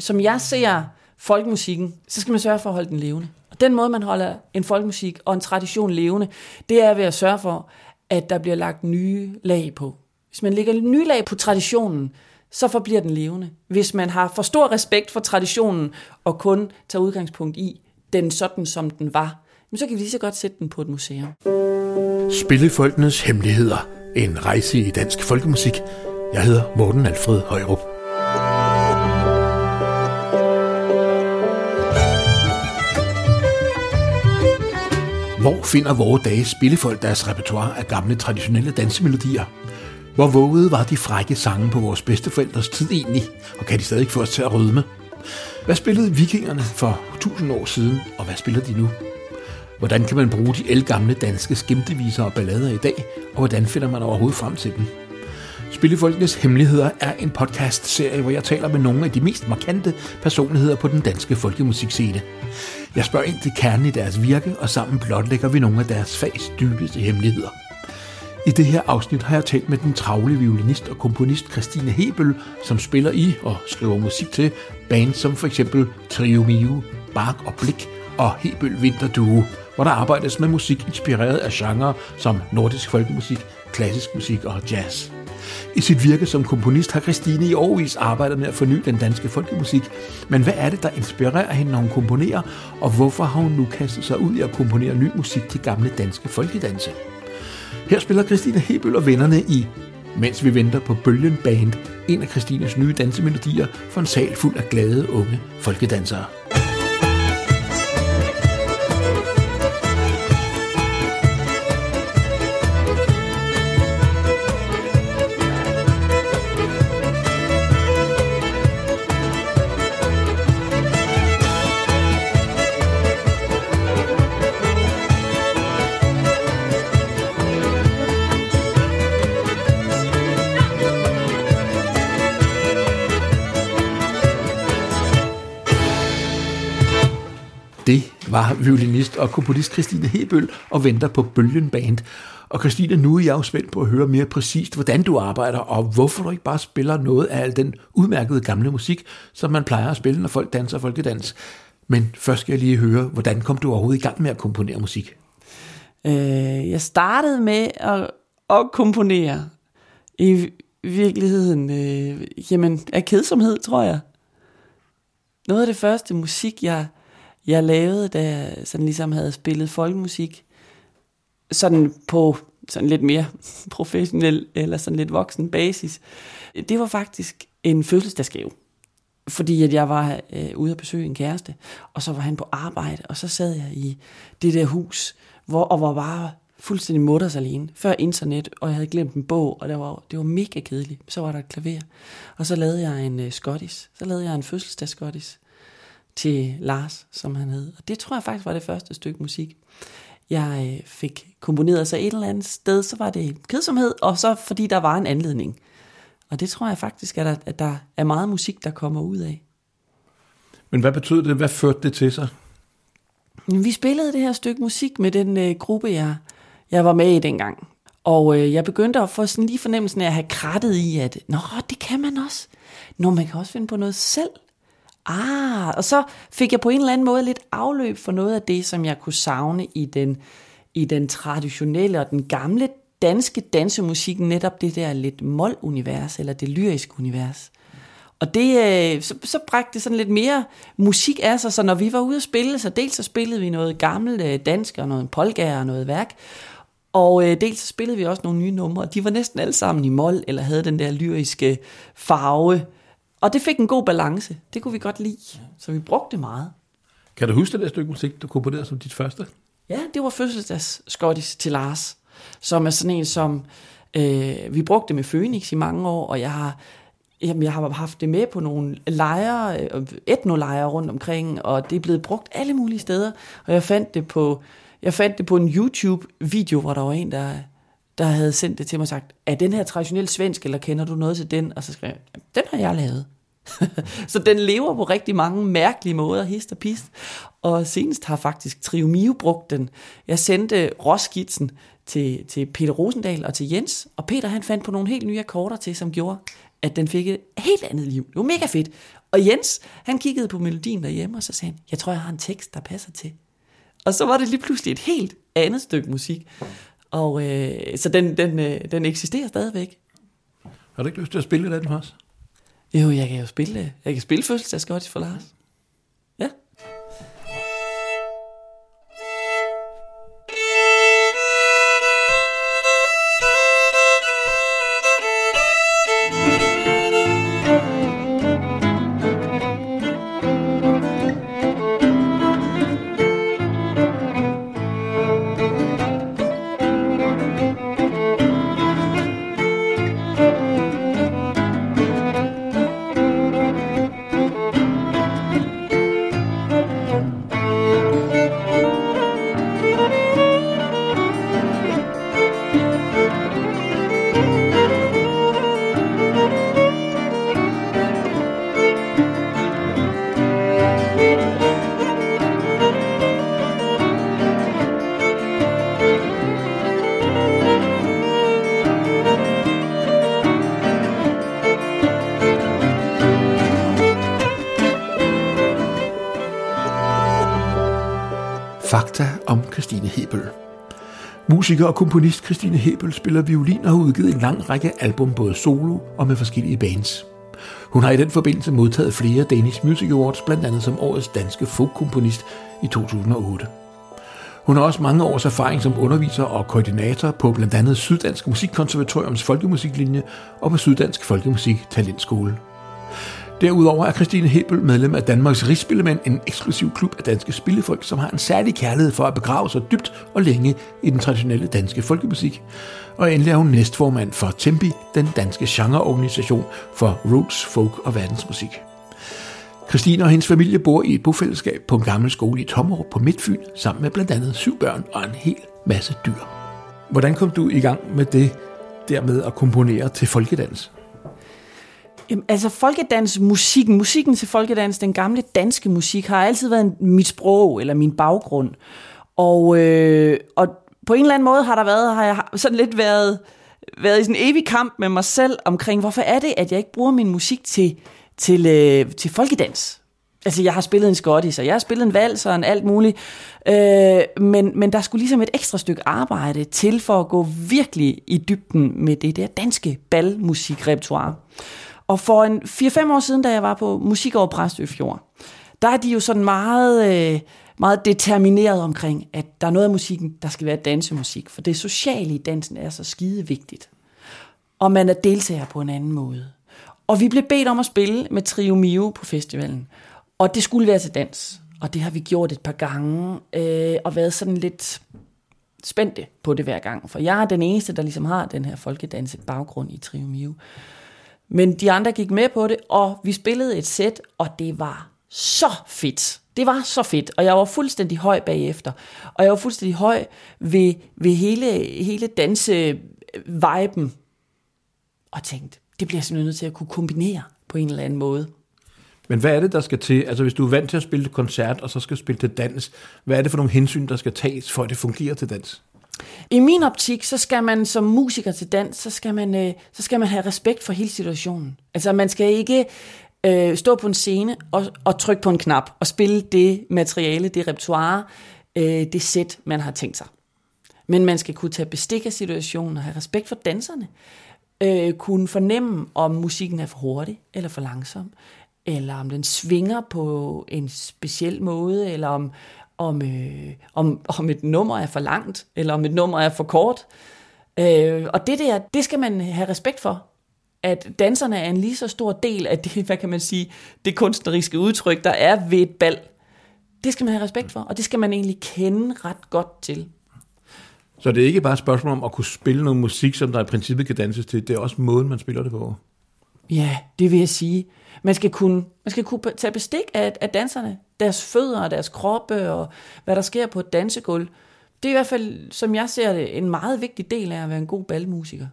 som jeg ser folkemusikken, så skal man sørge for at holde den levende. Og den måde, man holder en folkemusik og en tradition levende, det er ved at sørge for, at der bliver lagt nye lag på. Hvis man lægger nye lag på traditionen, så forbliver den levende. Hvis man har for stor respekt for traditionen og kun tager udgangspunkt i den sådan, som den var, så kan vi lige så godt sætte den på et museum. Spillefolkenes Hemmeligheder. En rejse i dansk folkemusik. Jeg hedder Morten Alfred Højrup. Hvor finder vore dage spillefolk deres repertoire af gamle traditionelle dansemelodier? Hvor vågede var de frække sange på vores bedsteforældres tid egentlig, og kan de stadig få os til at rødme? Hvad spillede vikingerne for 1000 år siden, og hvad spiller de nu? Hvordan kan man bruge de elgamle danske skimteviser og ballader i dag, og hvordan finder man overhovedet frem til dem? Spillefolkenes Hemmeligheder er en podcast-serie, hvor jeg taler med nogle af de mest markante personligheder på den danske folkemusikscene. Jeg spørger ind til kernen i deres virke, og sammen blotlægger vi nogle af deres fags dybeste hemmeligheder. I det her afsnit har jeg talt med den travle violinist og komponist Christine Hebel, som spiller i og skriver musik til bands som for eksempel Trio Mio, Bark og Blik og Hebel Vinter Duo, hvor der arbejdes med musik inspireret af genrer som nordisk folkemusik, klassisk musik og jazz. I sit virke som komponist har Christine i årvis arbejdet med at forny den danske folkemusik. Men hvad er det, der inspirerer hende, når hun komponerer, og hvorfor har hun nu kastet sig ud i at komponere ny musik til gamle danske folkedanse? Her spiller Christine Hebel og vennerne i Mens vi venter på Bølgen Band, en af Christines nye dansemelodier for en sal fuld af glade unge folkedansere. Var violinist og komponist Christine Hebøl og venter på Bølgen Band. Og Christine, nu er jeg jo spændt på at høre mere præcist, hvordan du arbejder, og hvorfor du ikke bare spiller noget af al den udmærkede gamle musik, som man plejer at spille, når folk danser folkedans. Men først skal jeg lige høre, hvordan kom du overhovedet i gang med at komponere musik? Øh, jeg startede med at, at komponere i virkeligheden, øh, jamen, af kedsomhed, tror jeg. Noget af det første musik, jeg jeg lavede, da jeg sådan ligesom havde spillet folkemusik, sådan på sådan lidt mere professionel eller sådan lidt voksen basis, det var faktisk en fødselsdagsgave. Fordi at jeg var øh, ude at besøge en kæreste, og så var han på arbejde, og så sad jeg i det der hus, hvor, og var bare fuldstændig mutters alene, før internet, og jeg havde glemt en bog, og det var, det var mega kedeligt. Så var der et klaver, og så lavede jeg en øh, skottis. Så lavede jeg en fødselsdagsskottis til Lars, som han hed. Og det tror jeg faktisk var det første stykke musik, jeg øh, fik komponeret. Så et eller andet sted, så var det kedsomhed, og så fordi der var en anledning. Og det tror jeg faktisk, at der, at der er meget musik, der kommer ud af. Men hvad betød det? Hvad førte det til sig? Vi spillede det her stykke musik med den øh, gruppe, jeg, jeg var med i dengang. Og øh, jeg begyndte at få sådan lige fornemmelsen af at have krattet i, at Nå, det kan man også. Nå, man kan også finde på noget selv. Ah, og så fik jeg på en eller anden måde lidt afløb for noget af det, som jeg kunne savne i den, i den traditionelle og den gamle danske dansemusik, netop det der lidt mol-univers, eller det lyriske univers. Og det, øh, så, så bragte det sådan lidt mere musik af sig, så når vi var ude at spille, så dels så spillede vi noget gammelt øh, dansk, og noget polka og noget værk, og øh, dels så spillede vi også nogle nye numre, og de var næsten alle sammen i mol, eller havde den der lyriske farve, og det fik en god balance. Det kunne vi godt lide. Så vi brugte det meget. Kan du huske det der stykke musik, du komponerede som dit første? Ja, det var fødselsdags til Lars, som er sådan en, som øh, vi brugte med Phoenix i mange år, og jeg har, jamen, jeg har haft det med på nogle lejre, øh, etnolejre rundt omkring, og det er blevet brugt alle mulige steder, og jeg fandt det på, jeg fandt det på en YouTube-video, hvor der var en, der, der havde sendt det til mig og sagt, er den her traditionelt svensk, eller kender du noget til den? Og så skrev jeg, den har jeg lavet. så den lever på rigtig mange mærkelige måder, hist og pist. Og senest har faktisk Triumio brugt den. Jeg sendte råskitsen til, til Peter Rosendal og til Jens, og Peter han fandt på nogle helt nye akkorder til, som gjorde, at den fik et helt andet liv. Det var mega fedt. Og Jens, han kiggede på melodien derhjemme, og så sagde han, jeg tror, jeg har en tekst, der passer til. Og så var det lige pludselig et helt andet stykke musik. Og øh, så den, den, øh, den eksisterer stadigvæk. Har du ikke lyst til at spille den for os? Jo, jeg kan jo spille, øh, jeg kan spille fødselsdagsgodis for Lars. Ja. Fakta om Christine Hebel. Musiker og komponist Christine Hebel spiller violin og har udgivet en lang række album både solo og med forskellige bands. Hun har i den forbindelse modtaget flere Danish Music Awards, blandt andet som årets danske folkkomponist i 2008. Hun har også mange års erfaring som underviser og koordinator på blandt andet Syddansk Musikkonservatoriums folkemusiklinje og på Syddansk Folkemusik Talentskole. Derudover er Christine Hebel medlem af Danmarks Rigsspillemænd, en eksklusiv klub af danske spillefolk, som har en særlig kærlighed for at begrave sig dybt og længe i den traditionelle danske folkemusik. Og endelig er hun næstformand for Tempi, den danske genreorganisation for roots, folk og verdensmusik. Christine og hendes familie bor i et bofællesskab på en gammel skole i Tommerup på Midtfyn, sammen med blandt andet syv børn og en hel masse dyr. Hvordan kom du i gang med det dermed at komponere til folkedans? Jamen, altså folkedans, musikken, musikken til folkedans, den gamle danske musik, har altid været mit sprog eller min baggrund. Og, øh, og på en eller anden måde har der været, har jeg sådan lidt været, været i sådan en evig kamp med mig selv omkring, hvorfor er det, at jeg ikke bruger min musik til, til, øh, til folkedans? Altså, jeg har spillet en skottis, og jeg har spillet en vals og en alt muligt. Øh, men, men der skulle ligesom et ekstra stykke arbejde til for at gå virkelig i dybden med det der danske balmusikrepertoire. Og for en 4-5 år siden, da jeg var på musik over Præstøfjord, der er de jo sådan meget, øh, meget determineret omkring, at der er noget af musikken, der skal være dansemusik. For det sociale i dansen er så skide vigtigt. Og man er deltager på en anden måde. Og vi blev bedt om at spille med Trio Mio på festivalen. Og det skulle være til dans. Og det har vi gjort et par gange, øh, og været sådan lidt spændte på det hver gang. For jeg er den eneste, der ligesom har den her folkedanse baggrund i Trio Mio. Men de andre gik med på det, og vi spillede et sæt, og det var så fedt. Det var så fedt, og jeg var fuldstændig høj bagefter. Og jeg var fuldstændig høj ved, ved hele, hele danse-viben. Og tænkte, det bliver jeg simpelthen nødt til at kunne kombinere på en eller anden måde. Men hvad er det, der skal til? Altså hvis du er vant til at spille til koncert, og så skal spille til dans, hvad er det for nogle hensyn, der skal tages, for at det fungerer til dans? I min optik, så skal man som musiker til dans, så skal man, øh, så skal man have respekt for hele situationen. Altså man skal ikke øh, stå på en scene og, og trykke på en knap og spille det materiale, det repertoire, øh, det sæt, man har tænkt sig. Men man skal kunne tage bestik af situationen og have respekt for danserne. Øh, kunne fornemme, om musikken er for hurtig eller for langsom, eller om den svinger på en speciel måde, eller om, om, øh, om, om et nummer er for langt, eller om et nummer er for kort. Øh, og det der, det skal man have respekt for. At danserne er en lige så stor del af det, hvad kan man sige, det kunstneriske udtryk, der er ved et bal. Det skal man have respekt for, og det skal man egentlig kende ret godt til. Så det er ikke bare et spørgsmål om at kunne spille noget musik, som der i princippet kan danses til. Det er også måden, man spiller det på. Ja, det vil jeg sige. Man skal kunne, man skal kunne tage bestik af, af danserne, deres fødder og deres kroppe, og hvad der sker på et dansegulv. Det er i hvert fald, som jeg ser det, en meget vigtig del af at være en god balmusiker.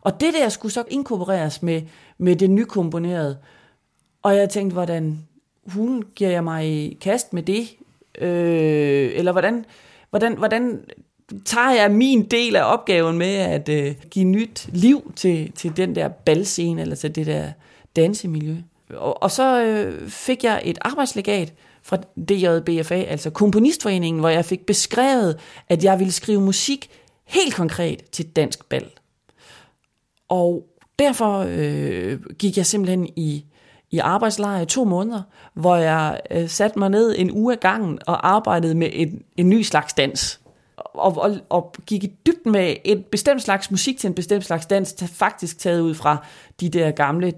Og det der skulle så inkorporeres med, med det nykomponerede. Og jeg tænkte, hvordan hun giver jeg mig i kast med det? Øh, eller hvordan, hvordan, hvordan tager jeg min del af opgaven med at øh, give nyt liv til, til den der balscene, eller til det der dansemiljø og, og så øh, fik jeg et arbejdslegat fra DJBFA, altså Komponistforeningen, hvor jeg fik beskrevet, at jeg ville skrive musik helt konkret til dansk bal. Og derfor øh, gik jeg simpelthen i, i arbejdslejr i to måneder, hvor jeg øh, satte mig ned en uge af gangen og arbejdede med en, en ny slags dans. Og, og, og gik i dybden med et bestemt slags musik til en bestemt slags dans, faktisk taget ud fra de der gamle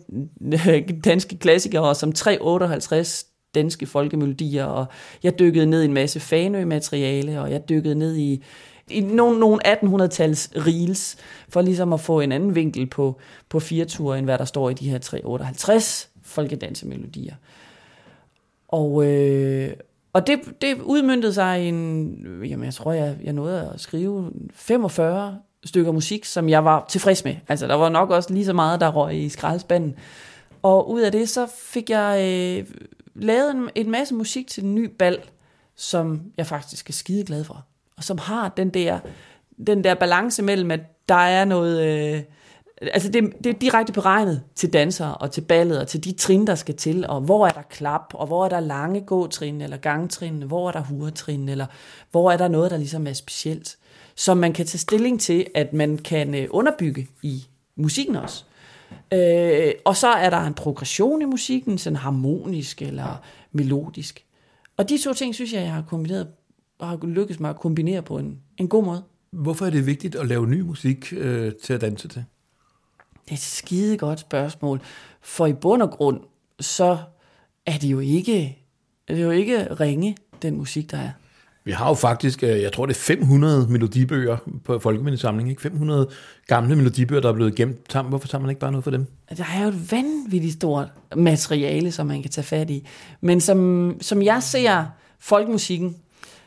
danske klassikere, som 358 danske folkemelodier, og jeg dykkede ned i en masse Fanø-materiale, og jeg dykkede ned i, i nogle, nogle 1800-tals reels, for ligesom at få en anden vinkel på, på fireture, end hvad der står i de her 358 folkedansemelodier. Og, øh, og det, det udmyndtede sig i en, jamen jeg tror, jeg, jeg nåede at skrive 45 stykker musik, som jeg var tilfreds med. Altså der var nok også lige så meget, der røg i skraldespanden. Og ud af det, så fik jeg øh, lavet en, en masse musik til den nye bal, som jeg faktisk er skide glad for. Og som har den der, den der balance mellem, at der er noget... Øh, altså det, det er direkte beregnet til dansere og til ballet og til de trin, der skal til, og hvor er der klap, og hvor er der lange gåtrin eller gangtrin, hvor er der huretrin, eller hvor er der noget, der ligesom er specielt, som man kan tage stilling til, at man kan øh, underbygge i musikken også. Øh, og så er der en progression i musikken, sådan harmonisk eller melodisk. Og de to ting, synes jeg, jeg har kombineret og har lykkes mig at kombinere på en, en god måde. Hvorfor er det vigtigt at lave ny musik øh, til at danse til? Det er et skide godt spørgsmål. For i bund og grund, så er det jo ikke, er det jo ikke ringe, den musik, der er. Vi har jo faktisk, øh, jeg tror det er 500 melodibøger på Folkemindesamling, ikke? 500 gamle melodibøger, der er blevet gemt sammen. Hvorfor tager man ikke bare noget for dem? Der er jo et vanvittigt stort materiale, som man kan tage fat i. Men som, som jeg ser folkemusikken,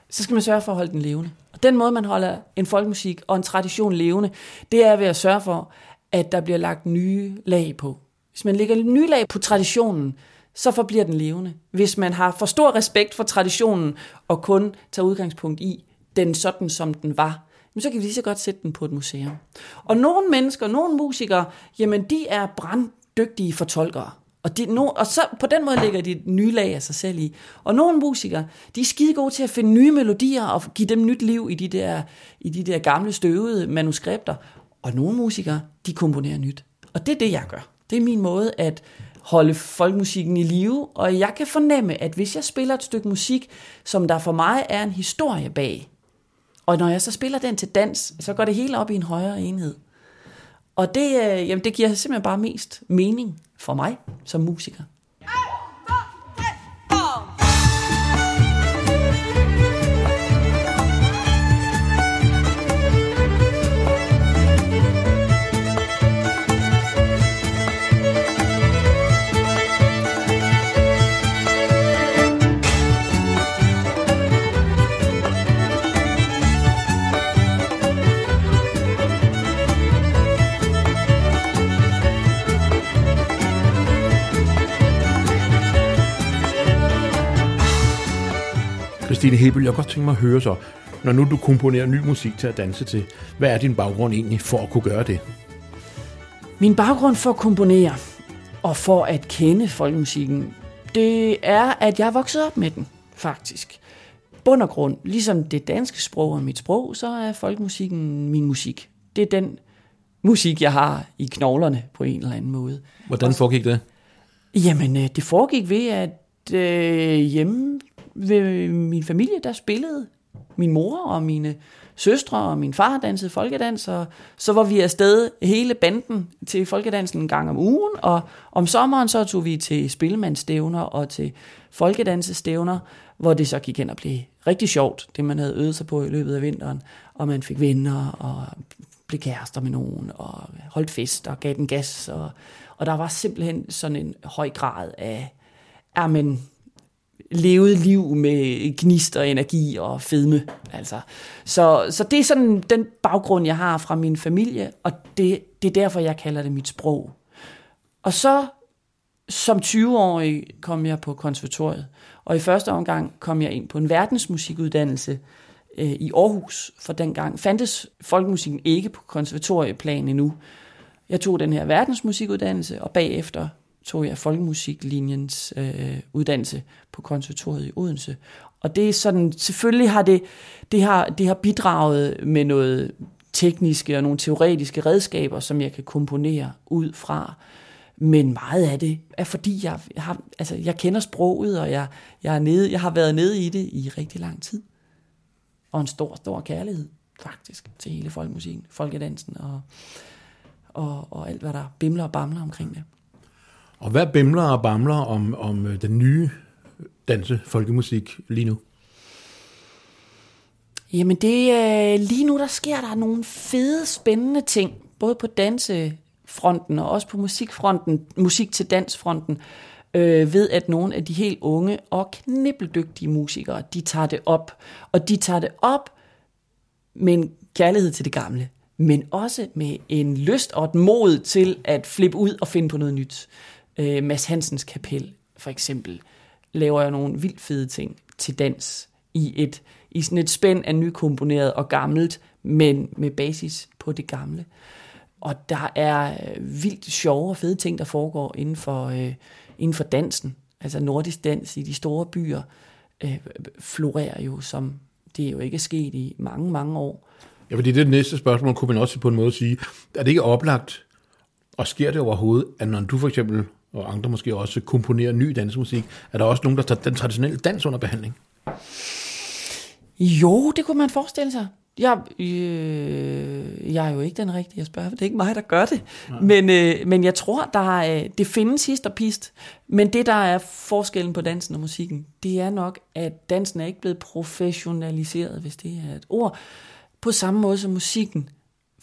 så skal man sørge for at holde den levende. Og den måde, man holder en folkemusik og en tradition levende, det er ved at sørge for, at der bliver lagt nye lag på. Hvis man lægger nye lag på traditionen, så forbliver den levende. Hvis man har for stor respekt for traditionen og kun tager udgangspunkt i den sådan, som den var, så kan vi lige så godt sætte den på et museum. Og nogle mennesker, nogle musikere, jamen de er branddygtige fortolkere. Og, de, no, og så på den måde lægger de et nye lag af sig selv i. Og nogle musikere, de er skide gode til at finde nye melodier og give dem nyt liv i de der, i de der gamle støvede manuskripter. Og nogle musikere, de komponerer nyt. Og det er det, jeg gør. Det er min måde at holde folkemusikken i live, og jeg kan fornemme, at hvis jeg spiller et stykke musik, som der for mig er en historie bag, og når jeg så spiller den til dans, så går det hele op i en højere enhed. Og det, øh, jamen det giver simpelthen bare mest mening for mig som musiker. Christine Hebel, jeg kan godt tænke mig at høre så, når nu du komponerer ny musik til at danse til, hvad er din baggrund egentlig for at kunne gøre det? Min baggrund for at komponere og for at kende folkemusikken, det er, at jeg er vokset op med den, faktisk. Bund og grund, ligesom det danske sprog og mit sprog, så er folkemusikken min musik. Det er den musik, jeg har i knoglerne på en eller anden måde. Hvordan foregik det? Jamen, øh, det foregik ved, at øh, hjemme ved øh, min familie, der spillede min mor og mine søstre og min far dansede folkedans, og så var vi afsted hele banden til folkedansen en gang om ugen, og om sommeren så tog vi til spillemandstævner og til folkedansestævner, hvor det så gik hen og blev rigtig sjovt, det man havde øvet sig på i løbet af vinteren, og man fik venner og blev kærester med nogen, og holdt fest og gav den gas, og, og der var simpelthen sådan en høj grad af, ja, men levet liv med gnist og energi og fedme. Altså. Så, så det er sådan den baggrund, jeg har fra min familie, og det, det er derfor, jeg kalder det mit sprog. Og så som 20-årig kom jeg på konservatoriet, og i første omgang kom jeg ind på en verdensmusikuddannelse øh, i Aarhus, for dengang fandtes folkemusikken ikke på konservatorieplan endnu. Jeg tog den her verdensmusikuddannelse, og bagefter tog jeg folkemusiklinjens øh, uddannelse på konservatoriet i Odense. Og det er sådan, selvfølgelig har det, det har, det har bidraget med noget tekniske og nogle teoretiske redskaber, som jeg kan komponere ud fra. Men meget af det er fordi, jeg, har, altså, jeg kender sproget, og jeg, jeg, er nede, jeg har været nede i det i rigtig lang tid. Og en stor, stor kærlighed, faktisk, til hele folkemusikken, folkedansen og, og, og alt, hvad der bimler og bamler omkring det. Og hvad bimler og bamler om, om øh, den nye danse folkemusik lige nu? Jamen det, øh, lige nu der sker der nogle fede, spændende ting, både på dansefronten og også på musikfronten, musik til dansfronten, øh, ved at nogle af de helt unge og knibbeldygtige musikere, de tager det op. Og de tager det op med en kærlighed til det gamle, men også med en lyst og et mod til at flippe ud og finde på noget nyt. Øh, Mads Hansens kapel, for eksempel, laver jeg nogle vildt fede ting til dans i et i sådan et spænd af nykomponeret og gammelt, men med basis på det gamle. Og der er øh, vildt sjove og fede ting, der foregår inden for, øh, inden for dansen. Altså nordisk dans i de store byer øh, florerer jo, som det er jo ikke sket i mange, mange år. Ja, fordi det næste spørgsmål kunne man også på en måde sige, er det ikke oplagt, og sker det overhovedet, at når du for eksempel, og andre måske også, komponerer ny dansmusik, er der også nogen, der tager den traditionelle dans under behandling? Jo, det kunne man forestille sig. Jeg, øh, jeg er jo ikke den rigtige at spørge, for det er ikke mig, der gør det. Men, øh, men jeg tror, der er, det findes hist og pist. Men det, der er forskellen på dansen og musikken, det er nok, at dansen er ikke blevet professionaliseret, hvis det er et ord, på samme måde som musikken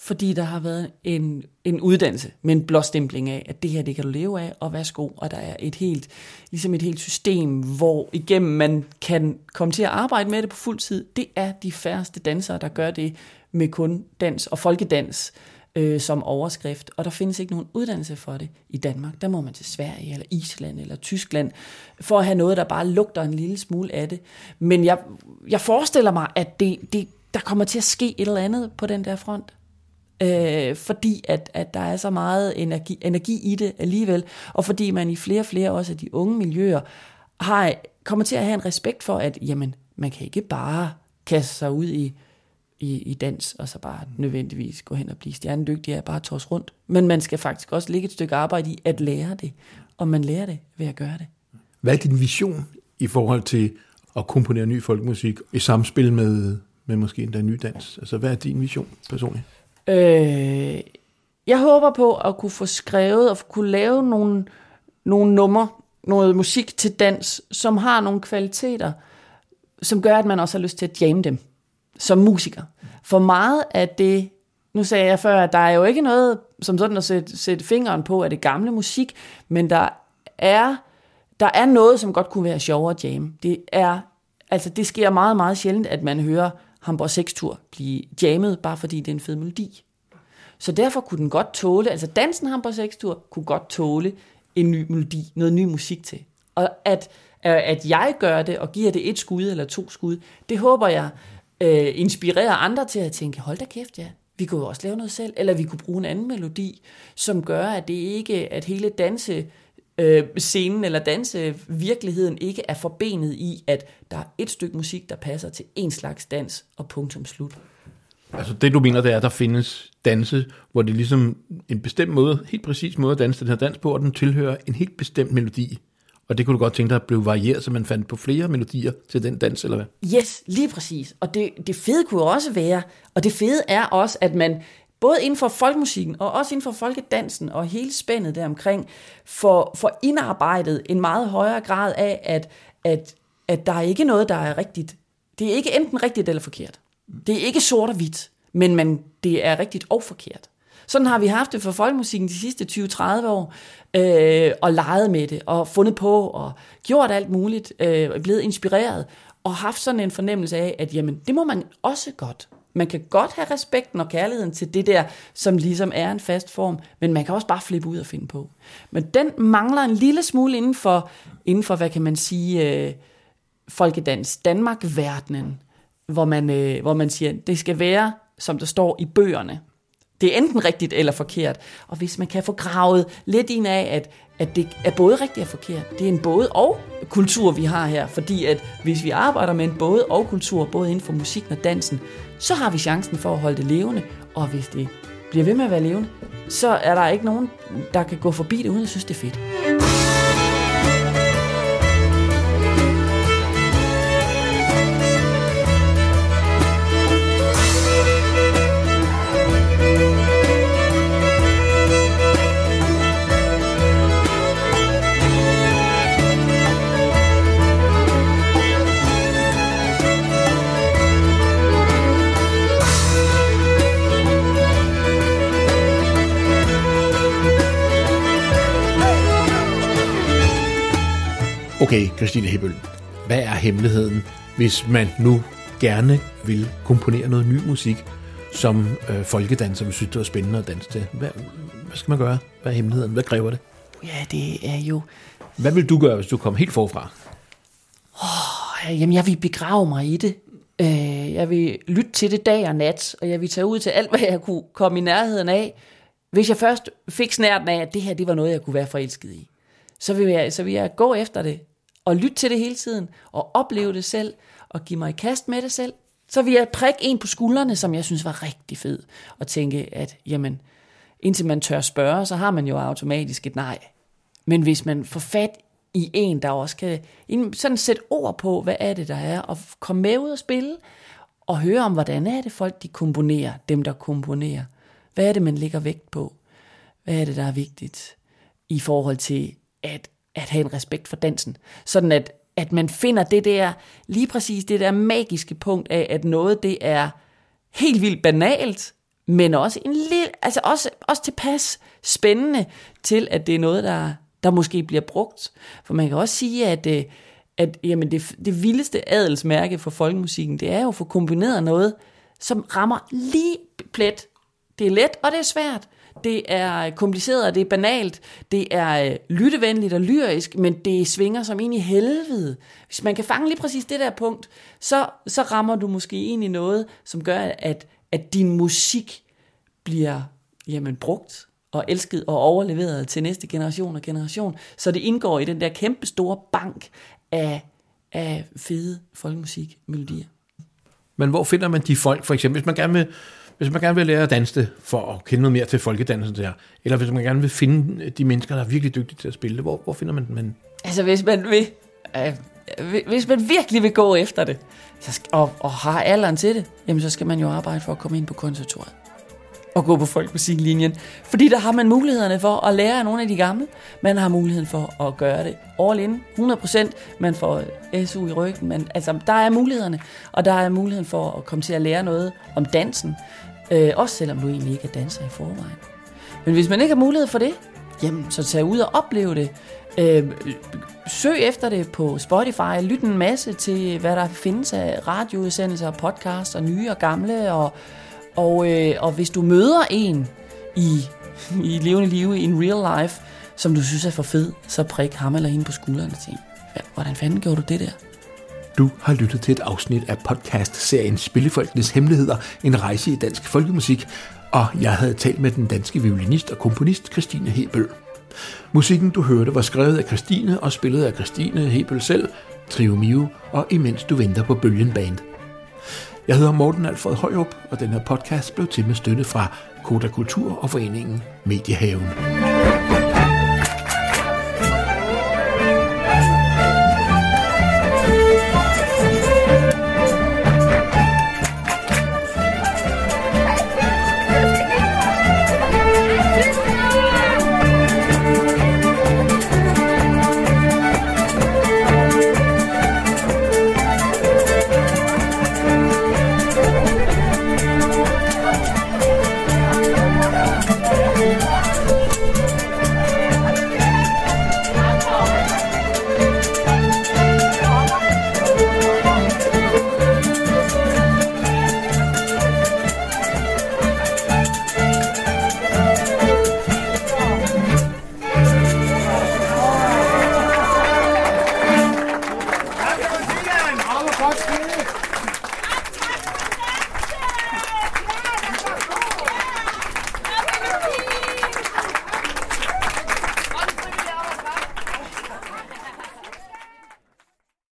fordi der har været en, en uddannelse med en blåstempling af, at det her, det kan du leve af, og værsgo, og der er et helt, ligesom et helt system, hvor igennem man kan komme til at arbejde med det på fuld tid. Det er de færreste dansere, der gør det med kun dans og folkedans øh, som overskrift, og der findes ikke nogen uddannelse for det i Danmark. Der må man til Sverige, eller Island, eller Tyskland, for at have noget, der bare lugter en lille smule af det. Men jeg, jeg forestiller mig, at det, det, der kommer til at ske et eller andet på den der front øh, fordi at, at der er så meget energi, energi i det alligevel, og fordi man i flere og flere også af de unge miljøer har, kommer til at have en respekt for, at jamen, man kan ikke bare kaste sig ud i, i, i dans, og så bare nødvendigvis gå hen og blive stjernedygtig og bare tos rundt. Men man skal faktisk også lægge et stykke arbejde i at lære det, og man lærer det ved at gøre det. Hvad er din vision i forhold til at komponere ny folkemusik i samspil med, med måske endda ny dans? Altså, hvad er din vision personligt? Øh, jeg håber på at kunne få skrevet og kunne lave nogle, nogle numre, noget musik til dans, som har nogle kvaliteter, som gør, at man også har lyst til at jamme dem som musiker. For meget af det, nu sagde jeg før, at der er jo ikke noget som sådan at sætte, sætte fingeren på af det gamle musik, men der er, der er noget, som godt kunne være sjovere at jamme. Det er, altså det sker meget, meget sjældent, at man hører Hamburg 6-tur blive jammet, bare fordi det er en fed melodi. Så derfor kunne den godt tåle, altså dansen Hamburg 6-tur kunne godt tåle en ny melodi, noget ny musik til. Og at, øh, at jeg gør det og giver det et skud eller to skud, det håber jeg øh, inspirerer andre til at tænke, hold da kæft, ja, vi kunne jo også lave noget selv, eller vi kunne bruge en anden melodi, som gør, at det ikke, at hele danse øh, scenen eller danse virkeligheden ikke er forbenet i, at der er et stykke musik, der passer til en slags dans og punktum slut. Altså det du mener, det er, at der findes danse, hvor det er ligesom en bestemt måde, helt præcis måde at danse den her dans på, og den tilhører en helt bestemt melodi. Og det kunne du godt tænke dig at blive varieret, så man fandt på flere melodier til den dans, eller hvad? Yes, lige præcis. Og det, det fede kunne også være, og det fede er også, at man både inden for folkemusikken og også inden for folkedansen og hele spændet deromkring, for, for indarbejdet en meget højere grad af, at, at, at der er ikke noget, der er rigtigt. Det er ikke enten rigtigt eller forkert. Det er ikke sort og hvidt, men man, det er rigtigt og forkert. Sådan har vi haft det for folkemusikken de sidste 20-30 år, øh, og leget med det, og fundet på, og gjort alt muligt, øh, blevet inspireret, og haft sådan en fornemmelse af, at jamen, det må man også godt. Man kan godt have respekten og kærligheden til det der, som ligesom er en fast form, men man kan også bare flippe ud og finde på. Men den mangler en lille smule inden for, inden for hvad kan man sige, øh, folkedans Danmark-verdenen, hvor man, øh, hvor man siger, det skal være, som der står i bøgerne. det er enten rigtigt eller forkert. Og hvis man kan få gravet lidt ind af, at, at det er både rigtigt og forkert, det er en både og kultur, vi har her. Fordi at hvis vi arbejder med en både og kultur, både inden for musikken og dansen, så har vi chancen for at holde det levende. Og hvis det bliver ved med at være levende, så er der ikke nogen, der kan gå forbi det, uden at synes, det er fedt. Christine Hebøl, hvad er hemmeligheden, hvis man nu gerne vil komponere noget ny musik, som øh, folkedanser vil synes, det var spændende at danse til? Hvad, hvad skal man gøre? Hvad er hemmeligheden? Hvad kræver det? Ja, det er jo... Hvad vil du gøre, hvis du kom helt forfra? Oh, jamen, jeg vil begrave mig i det. Øh, jeg vil lytte til det dag og nat, og jeg vil tage ud til alt, hvad jeg kunne komme i nærheden af. Hvis jeg først fik snærten af, at det her det var noget, jeg kunne være forelsket i, så vil jeg, så vil jeg gå efter det og lytte til det hele tiden, og opleve det selv, og give mig i kast med det selv, så vil jeg prikke en på skuldrene, som jeg synes var rigtig fed, og tænke, at jamen, indtil man tør spørge, så har man jo automatisk et nej. Men hvis man får fat i en, der også kan sådan sætte ord på, hvad er det, der er, og komme med ud og spille, og høre om, hvordan er det folk, de komponerer, dem der komponerer. Hvad er det, man lægger vægt på? Hvad er det, der er vigtigt i forhold til at at have en respekt for dansen. Sådan at, at man finder det der, lige præcis det der magiske punkt af, at noget det er helt vildt banalt, men også en lille, altså også, også tilpas spændende til, at det er noget, der, der måske bliver brugt. For man kan også sige, at, øh, at jamen det, det vildeste adelsmærke for folkemusikken, det er jo at få kombineret noget, som rammer lige plet. Det er let, og det er svært det er kompliceret, det er banalt, det er øh, lyttevenligt og lyrisk, men det svinger som ind i helvede. Hvis man kan fange lige præcis det der punkt, så, så rammer du måske ind i noget, som gør, at, at din musik bliver jamen, brugt og elsket og overleveret til næste generation og generation, så det indgår i den der kæmpe store bank af, af fede folkemusikmelodier. Men hvor finder man de folk, for eksempel, hvis man gerne vil hvis man gerne vil lære at danse det, for at kende noget mere til folkedansen der, eller hvis man gerne vil finde øh, de mennesker, der er virkelig dygtige til at spille det, hvor, hvor finder man dem? Altså hvis man vil, øh, øh, hvis man virkelig vil gå efter det, så skal, og, og har alderen til det, jamen så skal man jo arbejde for at komme ind på konservatoriet og gå på folkemusiklinjen. Fordi der har man mulighederne for at lære af nogle af de gamle. Man har muligheden for at gøre det all in, 100%. Man får SU i ryggen. Man, altså, der er mulighederne, og der er muligheden for at komme til at lære noget om dansen. Øh, også selvom du egentlig ikke er danser i forvejen. Men hvis man ikke har mulighed for det, jamen, så tag ud og opleve det. Øh, søg efter det på Spotify. Lyt en masse til, hvad der findes af radioudsendelser, podcasts og nye og gamle. Og, og, øh, og hvis du møder en i, i levende liv, i en real life, som du synes er for fed, så prik ham eller hende på skulderen og tænk, hvordan fanden gjorde du det der? Du har lyttet til et afsnit af podcast-serien Spillefolkenes Hemmeligheder, en rejse i dansk folkemusik, og jeg havde talt med den danske violinist og komponist Christine Hebel. Musikken, du hørte, var skrevet af Christine og spillet af Christine Hebel selv, Trio Mio og Imens du venter på Bølgen Band. Jeg hedder Morten Alfred Højrup, og den her podcast blev til med støtte fra Koda Kultur og foreningen Mediehaven.